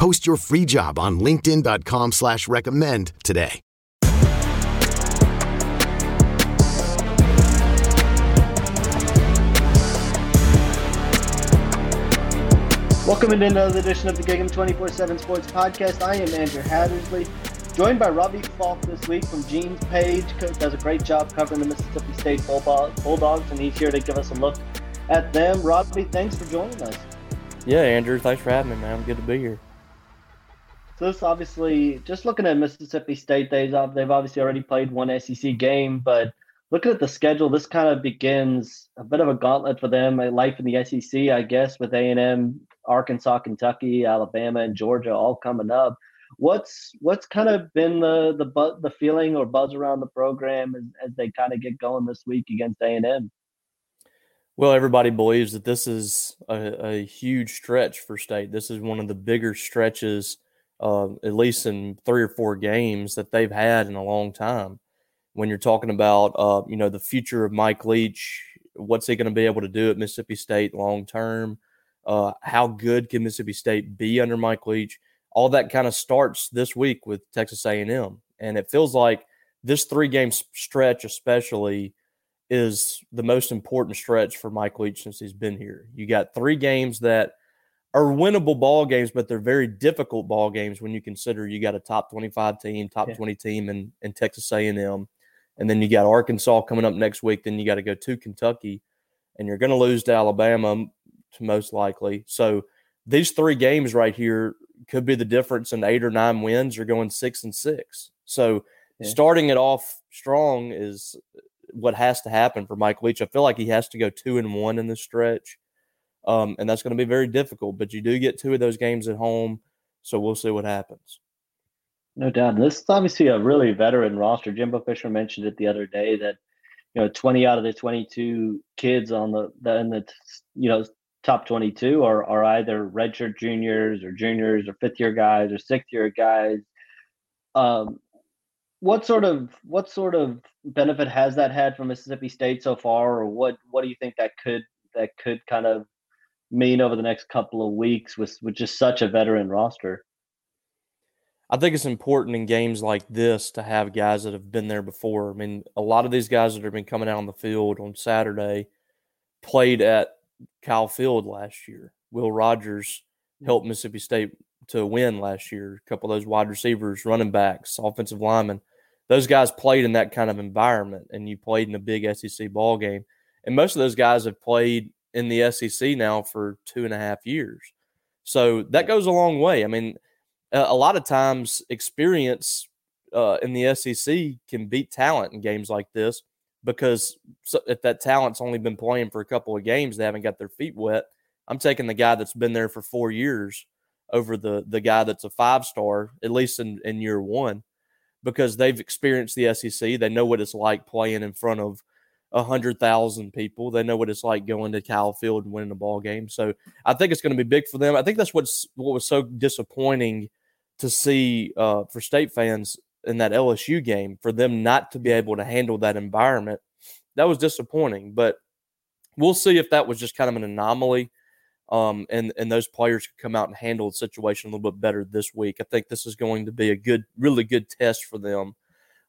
Post your free job on linkedin.com slash recommend today. Welcome into another edition of the Gig'em 24-7 Sports Podcast. I am Andrew Hattersley, joined by Robbie Faulk this week from Gene's Page. Does a great job covering the Mississippi State Bulldogs, and he's here to give us a look at them. Robbie, thanks for joining us. Yeah, Andrew, thanks for having me, man. Good to be here. So this obviously, just looking at Mississippi State, they've they've obviously already played one SEC game, but looking at the schedule, this kind of begins a bit of a gauntlet for them. A life in the SEC, I guess, with A and M Arkansas, Kentucky, Alabama, and Georgia all coming up. What's what's kind of been the the bu- the feeling or buzz around the program as, as they kind of get going this week against A and M? Well, everybody believes that this is a, a, huge stretch for state. This is one of the bigger stretches, uh, at least in three or four games that they've had in a long time. When you're talking about, uh, you know, the future of Mike Leach, what's he going to be able to do at Mississippi State long term? Uh, how good can Mississippi State be under Mike Leach? All that kind of starts this week with Texas A&M, and it feels like this three game stretch, especially, is the most important stretch for Mike Leach since he's been here. You got three games that are winnable ball games, but they're very difficult ball games when you consider you got a top 25 team, top yeah. 20 team in, in Texas A&M. And then you got Arkansas coming up next week. Then you got to go to Kentucky, and you're going to lose to Alabama most likely. So these three games right here could be the difference in eight or nine wins. You're going six and six. So yeah. starting it off strong is what has to happen for Mike Leach. I feel like he has to go two and one in the stretch. Um, and that's going to be very difficult. But you do get two of those games at home, so we'll see what happens. No doubt. And this is obviously a really veteran roster. Jimbo Fisher mentioned it the other day that you know 20 out of the 22 kids on the, the in the you know top 22 are, are either redshirt juniors or juniors or fifth year guys or sixth year guys. Um, what sort of what sort of benefit has that had for Mississippi State so far, or what what do you think that could that could kind of mean over the next couple of weeks with with just such a veteran roster? I think it's important in games like this to have guys that have been there before. I mean, a lot of these guys that have been coming out on the field on Saturday played at Kyle Field last year. Will Rogers mm. helped Mississippi State to win last year. A couple of those wide receivers, running backs, offensive linemen, those guys played in that kind of environment, and you played in a big SEC ball game. And most of those guys have played in the SEC now for two and a half years. So that goes a long way. I mean, a lot of times experience uh, in the SEC can beat talent in games like this because if that talent's only been playing for a couple of games, they haven't got their feet wet. I'm taking the guy that's been there for four years over the the guy that's a five star, at least in, in year one, because they've experienced the SEC. They know what it's like playing in front of hundred thousand people. They know what it's like going to Kyle Field and winning a ball game. So I think it's going to be big for them. I think that's what's what was so disappointing to see uh, for state fans in that LSU game for them not to be able to handle that environment. That was disappointing, but we'll see if that was just kind of an anomaly. Um, and and those players could come out and handle the situation a little bit better this week. I think this is going to be a good, really good test for them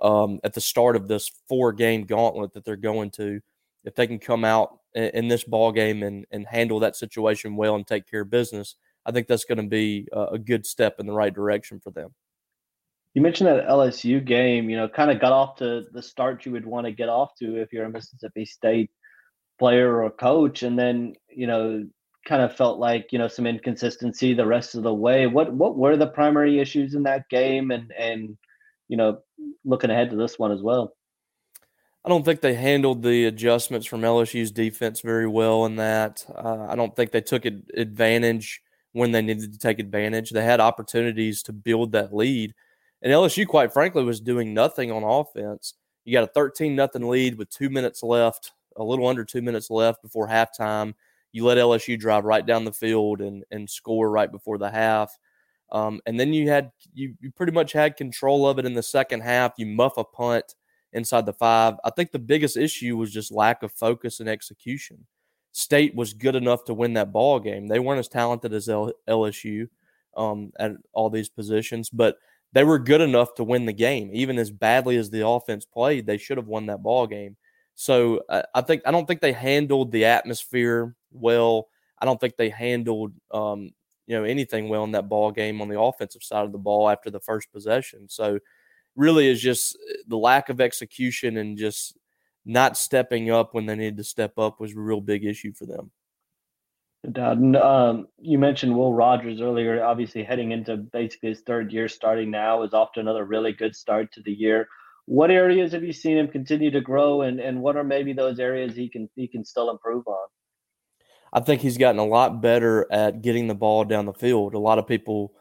um, at the start of this four game gauntlet that they're going to. If they can come out in, this ball game and and handle that situation well and take care of business, I think that's going to be a good step in the right direction for them. You mentioned that LSU game, you know, kind of got off to the start you would want to get off to if you're a Mississippi State player or coach, and then, you know, kind of felt like, you know, some inconsistency the rest of the way. What what were the primary issues in that game and and you know, looking ahead to this one as well? I don't think they handled the adjustments from LSU's defense very well in that. Uh, I don't think they took advantage when they needed to take advantage. They had opportunities to build that lead. And LSU, quite frankly, was doing nothing on offense. You got a 13 nothing lead with two minutes left, a little under two minutes left before halftime. You let LSU drive right down the field and, and score right before the half. Um, and then you had you, you pretty much had control of it in the second half. You muff a punt inside the five. I think the biggest issue was just lack of focus and execution. State was good enough to win that ball game. They weren't as talented as L- LSU um, at all these positions, but they were good enough to win the game. Even as badly as the offense played, they should have won that ball game. So uh, I think I don't think they handled the atmosphere well. I don't think they handled um, you know anything well in that ball game on the offensive side of the ball after the first possession. So really is just uh, the lack of execution and just not stepping up when they needed to step up was a real big issue for them. And, um, you mentioned Will Rogers earlier. Obviously, heading into basically his third year, starting now is off to another really good start to the year. What areas have you seen him continue to grow, and, and what are maybe those areas he can he can still improve on? I think he's gotten a lot better at getting the ball down the field. A lot of people,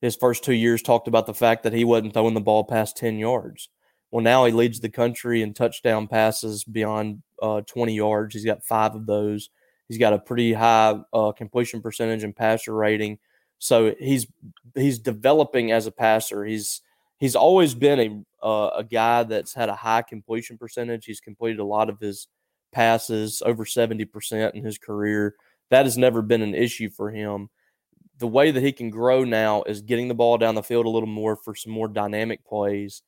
his first two years, talked about the fact that he wasn't throwing the ball past ten yards. Well, now he leads the country in touchdown passes beyond uh, 20 yards. He's got five of those. He's got a pretty high uh, completion percentage and passer rating. So he's he's developing as a passer. He's he's always been a uh, a guy that's had a high completion percentage. He's completed a lot of his passes, over 70% in his career. That has never been an issue for him. The way that he can grow now is getting the ball down the field a little more for some more dynamic plays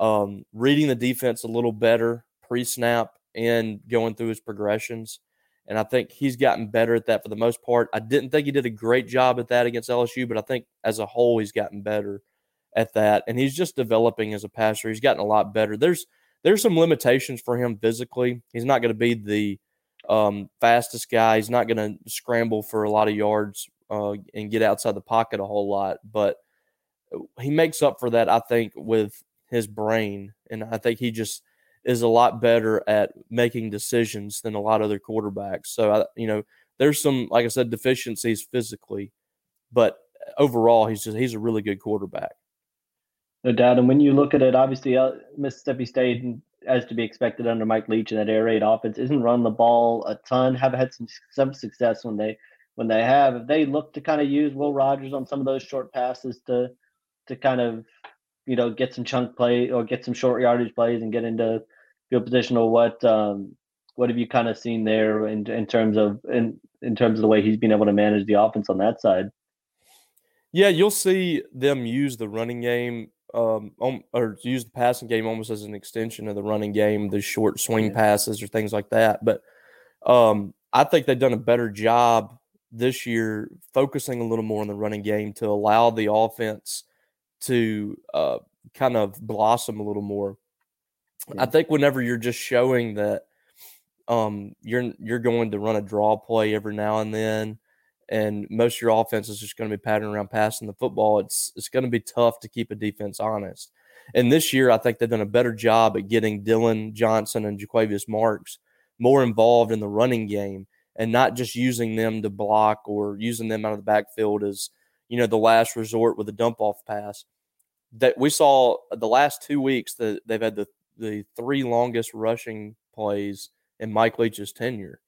um, reading the defense a little better pre snap and going through his progressions. And I think he's gotten better at that for the most part. I didn't think he did a great job at that against LSU, but I think as a whole, he's gotten better at that. And he's just developing as a passer. He's gotten a lot better. There's there's some limitations for him physically. He's not going to be the um, fastest guy. He's not going to scramble for a lot of yards uh, and get outside the pocket a whole lot. But he makes up for that, I think, with his brain, and I think he just is a lot better at making decisions than a lot of other quarterbacks. So I, you know, there's some, like I said, deficiencies physically, but overall, he's just he's a really good quarterback. No doubt. And when you look at it, obviously uh, Mississippi State, as to be expected under Mike Leach and that air raid offense, isn't run the ball a ton. Have had some some success when they when they have. If they look to kind of use Will Rogers on some of those short passes to to kind of you know, get some chunk play or get some short yardage plays and get into field position or what um, what have you kind of seen there in in terms of in in terms of the way he's been able to manage the offense on that side? Yeah, you'll see them use the running game um, or use the passing game almost as an extension of the running game, the short swing passes or things like that. But um, I think they've done a better job this year focusing a little more on the running game to allow the offense to uh, kind of blossom a little more. Yeah. I think whenever you're just showing that um, you're you're going to run a draw play every now and then, and most of your offense is just going to be patterning around passing the football, it's it's going to be tough to keep a defense honest. And this year, I think they've done a better job at getting Dillon Johnson and Jo'quavious Marks more involved in the running game and not just using them to block or using them out of the backfield as you know, the last resort with a dump off pass. That we saw the last two weeks that they've had the the three longest rushing plays in Mike Leach's tenure.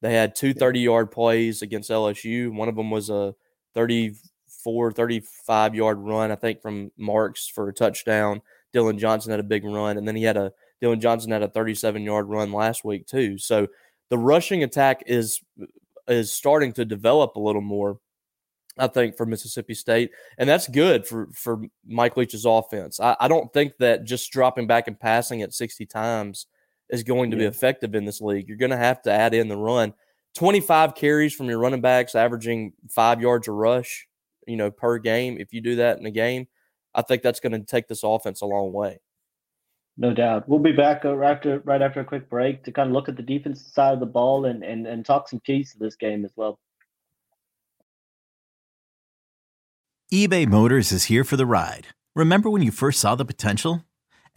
They had two 30 yard plays against LSU. One of them was a 34, 35 yard run, I think, from Marks for a touchdown. Dillon Johnson had a big run. And then he had a, Dillon Johnson had a 37 yard run last week, too. So the rushing attack is, is starting to develop a little more. I think, for Mississippi State. And that's good for, for Mike Leach's offense. I, I don't think that just dropping back and passing it 60 times is going to yeah. be effective in this league. You're going to have to add in the run. 25 carries from your running backs, averaging five yards a rush, you know, per game. If you do that in a game, I think that's going to take this offense a long way. No doubt. We'll be back uh, after right after a quick break to kind of look at the defensive side of the ball and and, and talk some keys to this game as well. eBay Motors is here for the ride. Remember when you first saw the potential?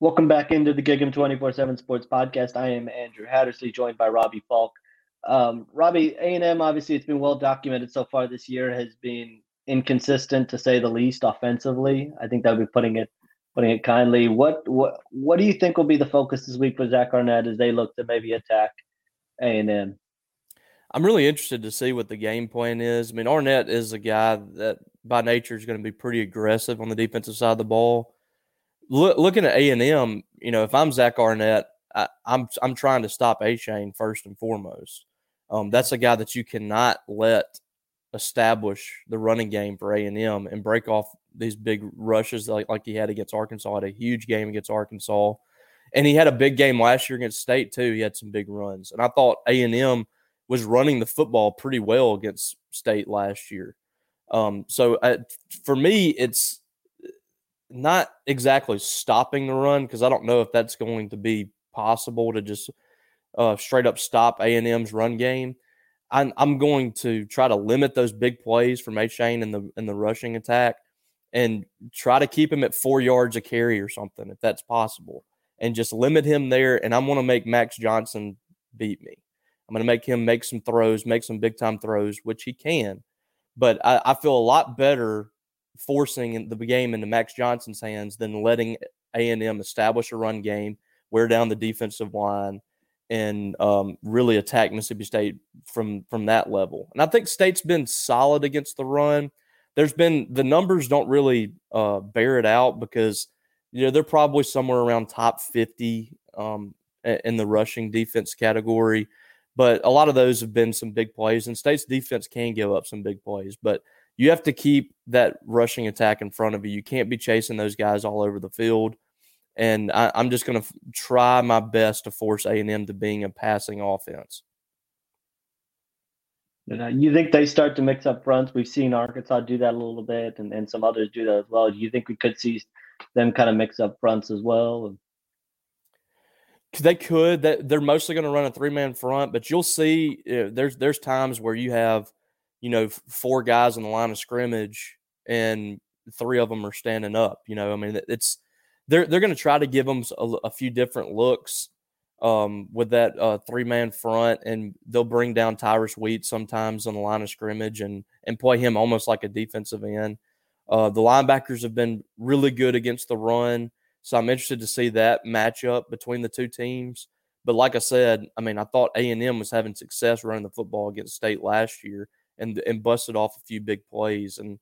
Welcome back into the Gig'em 24 7 Sports Podcast. I am Andrew Hattersley, joined by Robbie Faulk. Um, Robbie, A&M, obviously, it's been well documented so far this year, has been inconsistent to say the least offensively. I think that would be putting it putting it kindly. What what what do you think will be the focus this week for Zach Arnett as they look to maybe attack A&M? I'm really interested to see what the game plan is. I mean, Arnett is a guy that by nature is going to be pretty aggressive on the defensive side of the ball look, looking at A and M, you know, if I'm Zach Arnett, I, am I'm, I'm trying to stop Achane first and foremost. Um, that's a guy that you cannot let establish the running game for A and M and break off these big rushes like like he had against Arkansas. Had a huge game against Arkansas, and he had a big game last year against State too. He had some big runs, and I thought A and M was running the football pretty well against State last year. Um, so uh, for me, it's not exactly stopping the run because I don't know if that's going to be possible to just uh, straight up stop A and M's run game. I'm, I'm going to try to limit those big plays from Achane in the in the rushing attack and try to keep him at four yards a carry or something if that's possible, and just limit him there. And I'm going to make Max Johnson beat me. I'm going to make him make some throws, make some big time throws, which he can. But I, I feel a lot better forcing the game into Max Johnson's hands than letting A&M establish a run game, wear down the defensive line, and um, really attack Mississippi State from from that level. And I think State's been solid against the run. There's been the numbers don't really uh, bear it out because you know they're probably somewhere around top 50 um, in the rushing defense category. But a lot of those have been some big plays, and State's defense can give up some big plays. But you have to keep that rushing attack in front of you. You can't be chasing those guys all over the field. And I, am just going to f- try my best to force A and M to being a passing offense. Uh, you think they start to mix up fronts? We've seen Arkansas do that a little bit, and, and some others do that as well. Do you think we could see them kind of mix up fronts as well? They could. They're mostly going to run a three man front, but you'll see uh, there's there's times where you have you know, four guys in the line of scrimmage and three of them are standing up. You know, I mean, it's they're they're going to try to give them a, a few different looks um, with that uh, three man front, and they'll bring down Tyrus Wheat sometimes on the line of scrimmage and and play him almost like a defensive end. Uh, the linebackers have been really good against the run, so I'm interested to see that matchup between the two teams. But like I said, I mean, I thought A and M was having success running the football against State last year, and and busted off a few big plays. And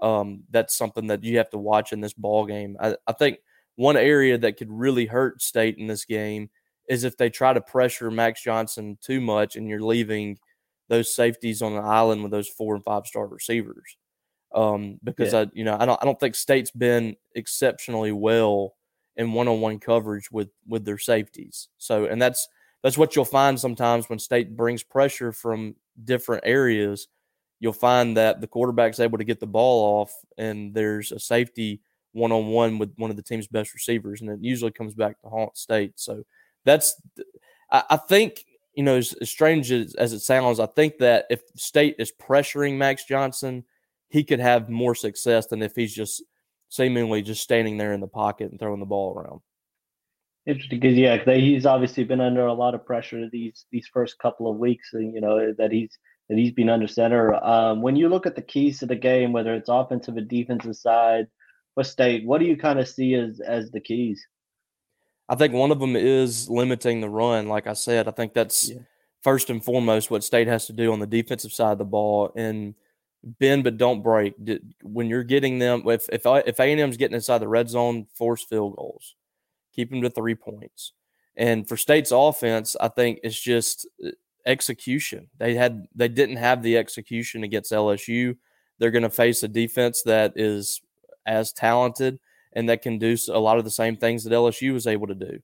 um, that's something that you have to watch in this ball game. I, I think one area that could really hurt State in this game is if they try to pressure Max Johnson too much and you're leaving those safeties on the island with those four and five star receivers. Um, because yeah. I, you know, I don't, I don't think State's been exceptionally well in one-on-one coverage with with their safeties. So, and that's that's what you'll find sometimes when state brings pressure from different areas. You'll find that the quarterback's able to get the ball off, and there's a safety one-on-one with one of the team's best receivers, and it usually comes back to haunt state. So that's I, I think you know as, as strange as, as it sounds, I think that if state is pressuring Max Johnson, he could have more success than if he's just seemingly just standing there in the pocket and throwing the ball around. Interesting, because yeah, they, he's obviously been under a lot of pressure these these first couple of weeks. And you know that he's that he's been under center. Um, when you look at the keys to the game, whether it's offensive or defensive side, for state, what do you kind of see as as the keys? I think one of them is limiting the run. Like I said, I think that's yeah. first and foremost what state has to do on the defensive side of the ball. And bend but don't break. When you're getting them, if if if A and M's getting inside the red zone, force field goals, keep them to three points. And for State's offense, I think it's just uh, execution. They had they didn't have the execution against LSU. They're going to face a defense that is as talented and that can do a lot of the same things that LSU was able to do.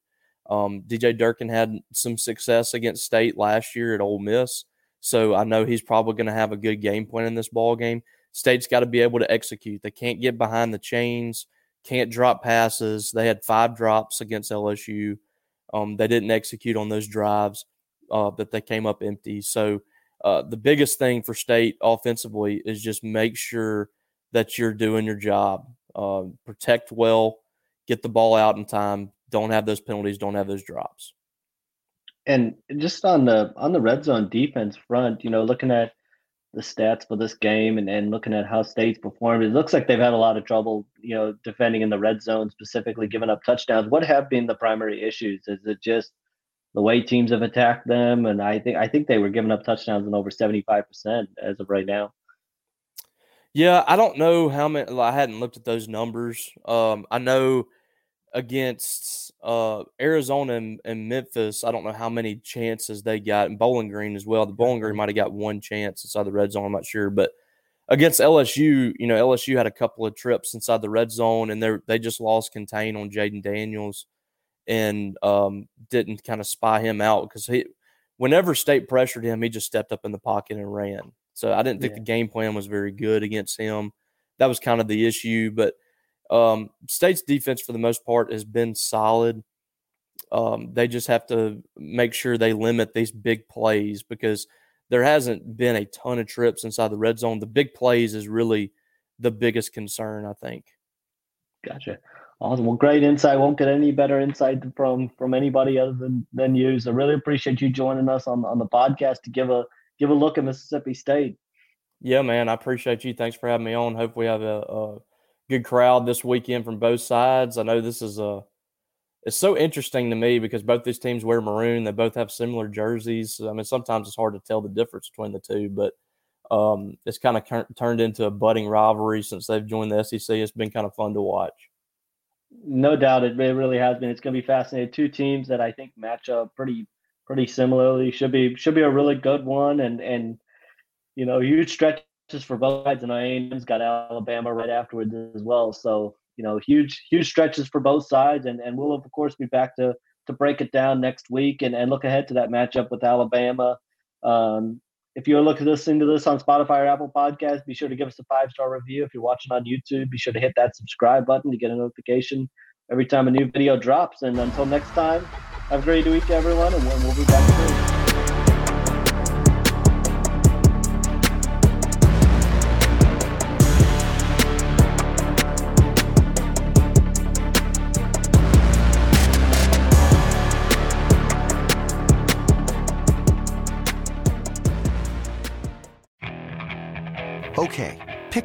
Um, DJ Durkin had some success against State last year at Ole Miss. So I know he's probably going to have a good game plan in this ball game. State's got to be able to execute. They can't get behind the chains, can't drop passes. They had five drops against LSU. Um, they didn't execute on those drives, uh, but they came up empty. So uh, the biggest thing for State offensively is just make sure that you're doing your job. Uh, protect well, get the ball out in time. Don't have those penalties. Don't have those drops. And just on the on the red zone defense front, you know, looking at the stats for this game and, and looking at how states performed, it looks like they've had a lot of trouble, you know, defending in the red zone, specifically giving up touchdowns. What have been the primary issues? Is it just the way teams have attacked them? And I think I think they were giving up touchdowns in over seventy five percent as of right now. Yeah, I don't know how many. I hadn't looked at those numbers. Um, I know against uh, Arizona and, and, Memphis, I don't know how many chances they got, and Bowling Green as well. The Bowling Green might have got one chance inside the red zone. I'm not sure, but against LSU, you know, LSU had a couple of trips inside the red zone, and they they just lost contain on Jayden Daniels, and um, didn't kind of spy him out because he, whenever State pressured him, he just stepped up in the pocket and ran. So I didn't think yeah. the game plan was very good against him. That was kind of the issue, but um, State's defense, for the most part, has been solid. Um, they just have to make sure they limit these big plays because there hasn't been a ton of trips inside the red zone. The big plays is really the biggest concern, I think. Gotcha. Awesome. Well, great insight. Won't get any better insight from from anybody other than than you. So really appreciate you joining us on on the podcast to give a give a look at Mississippi State. Yeah, man. I appreciate you. Thanks for having me on. Hope we have a, a good crowd this weekend from both sides. I know this is a it's so interesting to me because both these teams wear maroon. They both have similar jerseys. I mean, sometimes it's hard to tell the difference between the two, but um, it's kind of turned into a budding rivalry since they've joined the SEC. It's been kind of fun to watch. No doubt, it really has been. It's going to be fascinating. Two teams that I think match up pretty pretty similarly. Should be should be a really good one, and and you know, huge stretch just for both sides, and A&M's got Alabama right afterwards as well. So you know, huge huge stretches for both sides, and and we'll of course be back to to break it down next week and, and look ahead to that matchup with Alabama. Um, if you're looking listening to this on Spotify or Apple Podcast, be sure to give us a five star review. If you're watching on YouTube, be sure to hit that subscribe button to get a notification every time a new video drops. And until next time, have a great week, everyone, and we'll be back soon.